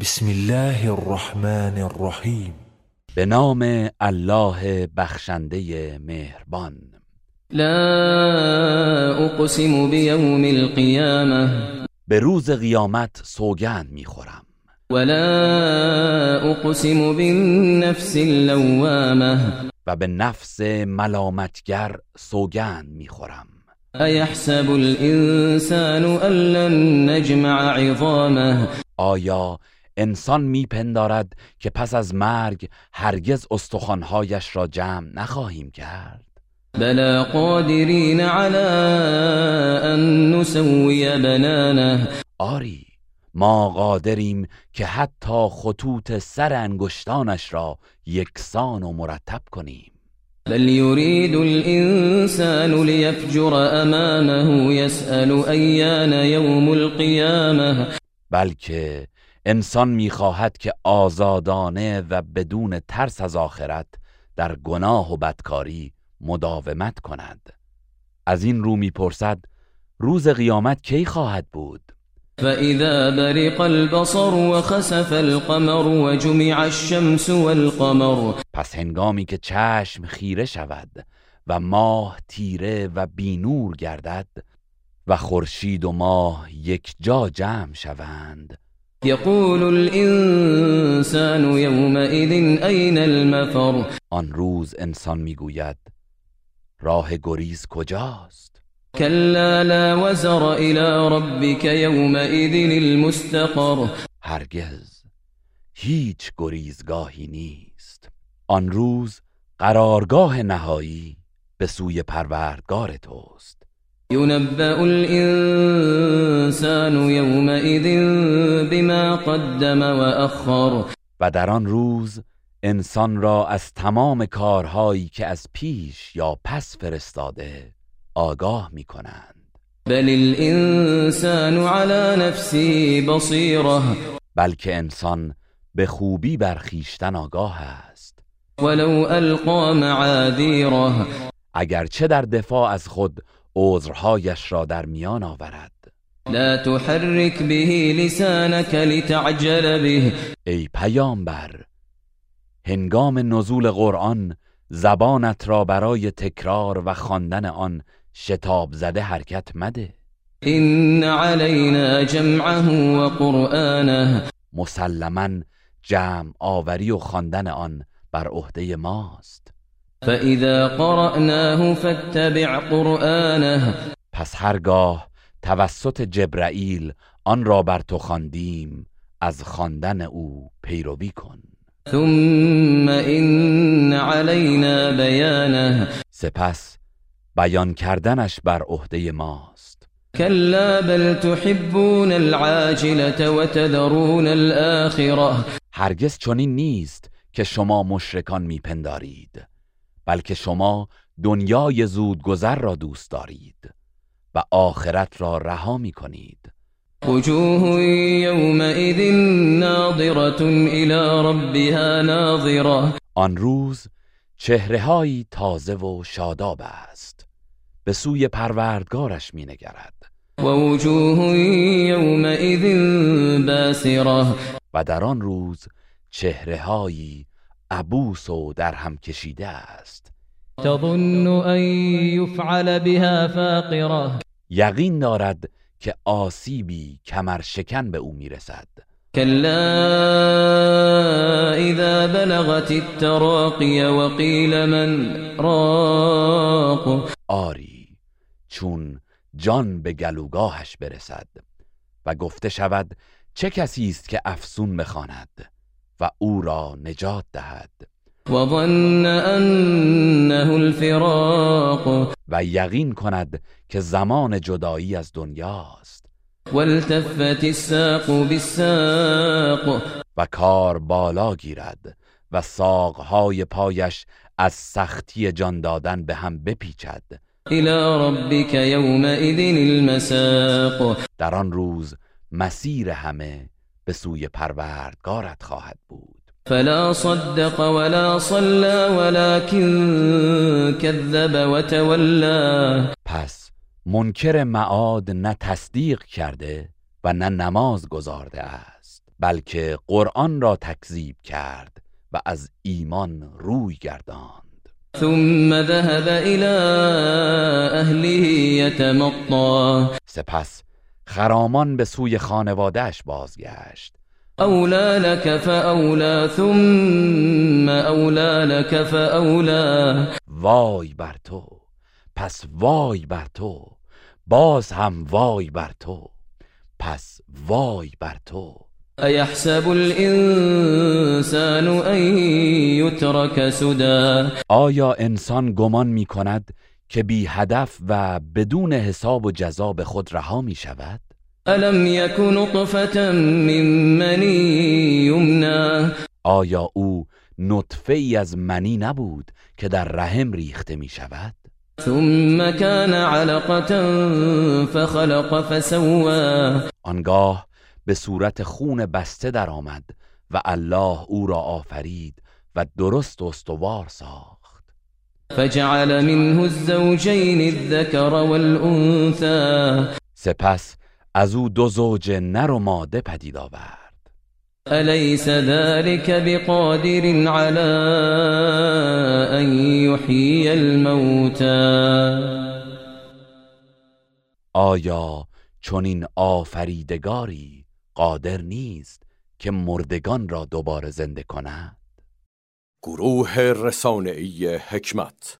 بسم الله الرحمن الرحیم به نام الله بخشنده مهربان. لا اقسم بیوم القیامه به روز قیامت سوگند می‌خورم. ولا اقسم بالنفس اللوامه و به نفس ملامتگر سوگند می‌خورم. ایحسب الانسان ان لن نجمع عظامه. آیا انسان میپندارد که پس از مرگ هرگز استخوانهایش را جمع نخواهیم کرد. بلا قادرین على ان نسوی بنانه. آری ما قادریم که حتی خطوط سر انگشتانش را یکسان و مرتب کنیم. بل يريد الانسان ليفجر امامه يسأل ایان یوم القیامه. بلکه انسان می‌خواهد که آزادانه و بدون ترس از آخرت در گناه و بدکاری مداومت کند. از این رو می‌پرسد روز قیامت کی خواهد بود؟ فإذا برق البصر وخسف القمر وجمع الشمس والقمر. پس هنگامی که چشم خیره شود و ماه تیره و بینور گردد و خورشید و ماه یک جا جمع شوند يقول الانسان يومئذ أين المفر؟ آن روز انسان می‌گوید راه گریز کجاست؟ كلا لا وزر إلى ربك يومئذ المستقر. هرگز هیچ گریزگاهی نیست. آن روز قرارگاه نهایی به سوی پروردگار توست. ينبأ الإنسان يومئذ بما قدم وأخر. و در آن روز انسان را از تمام کارهایی که از پیش یا پس فرستاده آگاه می کنند بل الإنسان على نفسه بصيرة. بلکه انسان به خوبی بر خویشتن آگاه است. ولو ألقى معاذيره. اگرچه در دفاع از خود عذرهایش را در میان آورد. لا تحرك به لسانك لتعجل به. ای پیامبر هنگام نزول قرآن زبانت را برای تکرار و خواندن آن شتاب زده حرکت مده. إن علينا جمعه وقرآنه مسلما جمع آوری و خواندن آن بر عهده ماست. فإذا قرأناه فاتبع قرآنه. پس هرگاه توسط جبرائیل آن را بر تو خواندیم از خواندن او پیروی کن. ثم إن علينا بيانه. سپس بیان کردنش بر عهده ماست. كلا بل تحبون العاجلة وتذرون الآخرة. هرگز چنین نیست که شما مشرکان میپندارید. بلکه شما دنیای زودگذر را دوست دارید و آخرت را رها می کنید. وجوه يومئذ ناظرة إلى ربها ناظرة. آن روز چهرههایی تازه و شاداب است. به سوی پروردگارش می نگرد. ووجوه يومئذ باسرة. و در آن روز چهرههایی عبوس و در هم کشیده است. تظن أن يفعل بها فاقرة یقین دارد که آسیبی کمر شکن به او می‌رسد. كلا إذا بلغت التراقي وقيل من راق. آری چون جان به گلوگاهش برسد و گفته شود چه کسی است که افسون بخواند؟ و او را نجات دهد. وظن أنه الفراق. و یقین کند که زمان جدایی از دنیاست والتفت الساق بالساق. و کار بالا گیرد و ساقهای پایش از سختی جان دادن به هم بپیچد. إلى ربك يومئذ المساق. در آن روز مسیر همه به سوی پروردگارت خواهد بود. فلا صدق ولا صلى ولكن كذب وتولى. پس منکر معاد نه تصدیق کرده و نه نماز گذارده است بلکه قرآن را تکذیب کرد و از ایمان روی گرداند. ثم ذهب الى اهله يتمطى. سپس خرامان به سوی خانوادهش بازگشت. اولا لك فاولا ثم اولا لك فاولا وای بر تو پس وای بر تو باز هم وای بر تو پس وای بر تو. ایحسب الانسان ان یترک سدا آیا انسان گمان می کند که بی هدف و بدون حساب و جزا به خود رها می شود؟ الم یک نطفه من منی یمنا آیا او نطفه ای از منی نبود که در رحم ریخته می شود؟ ثم كان علقة فخلق فسوى آنگاه به صورت خون بسته درآمد و الله او را آفرید و درست و استوار ساخت فجعل منه الزوجين الذكر والأنثى. سپس از او دو زوج نر و ماده پدید آورد. أليس ذلك بقادر على أن يحيي الموتى؟ آیا چنین آفریدگاری قادر نیست که مردگان را دوباره زنده کند؟ گروه رسانه‌ای حکمت.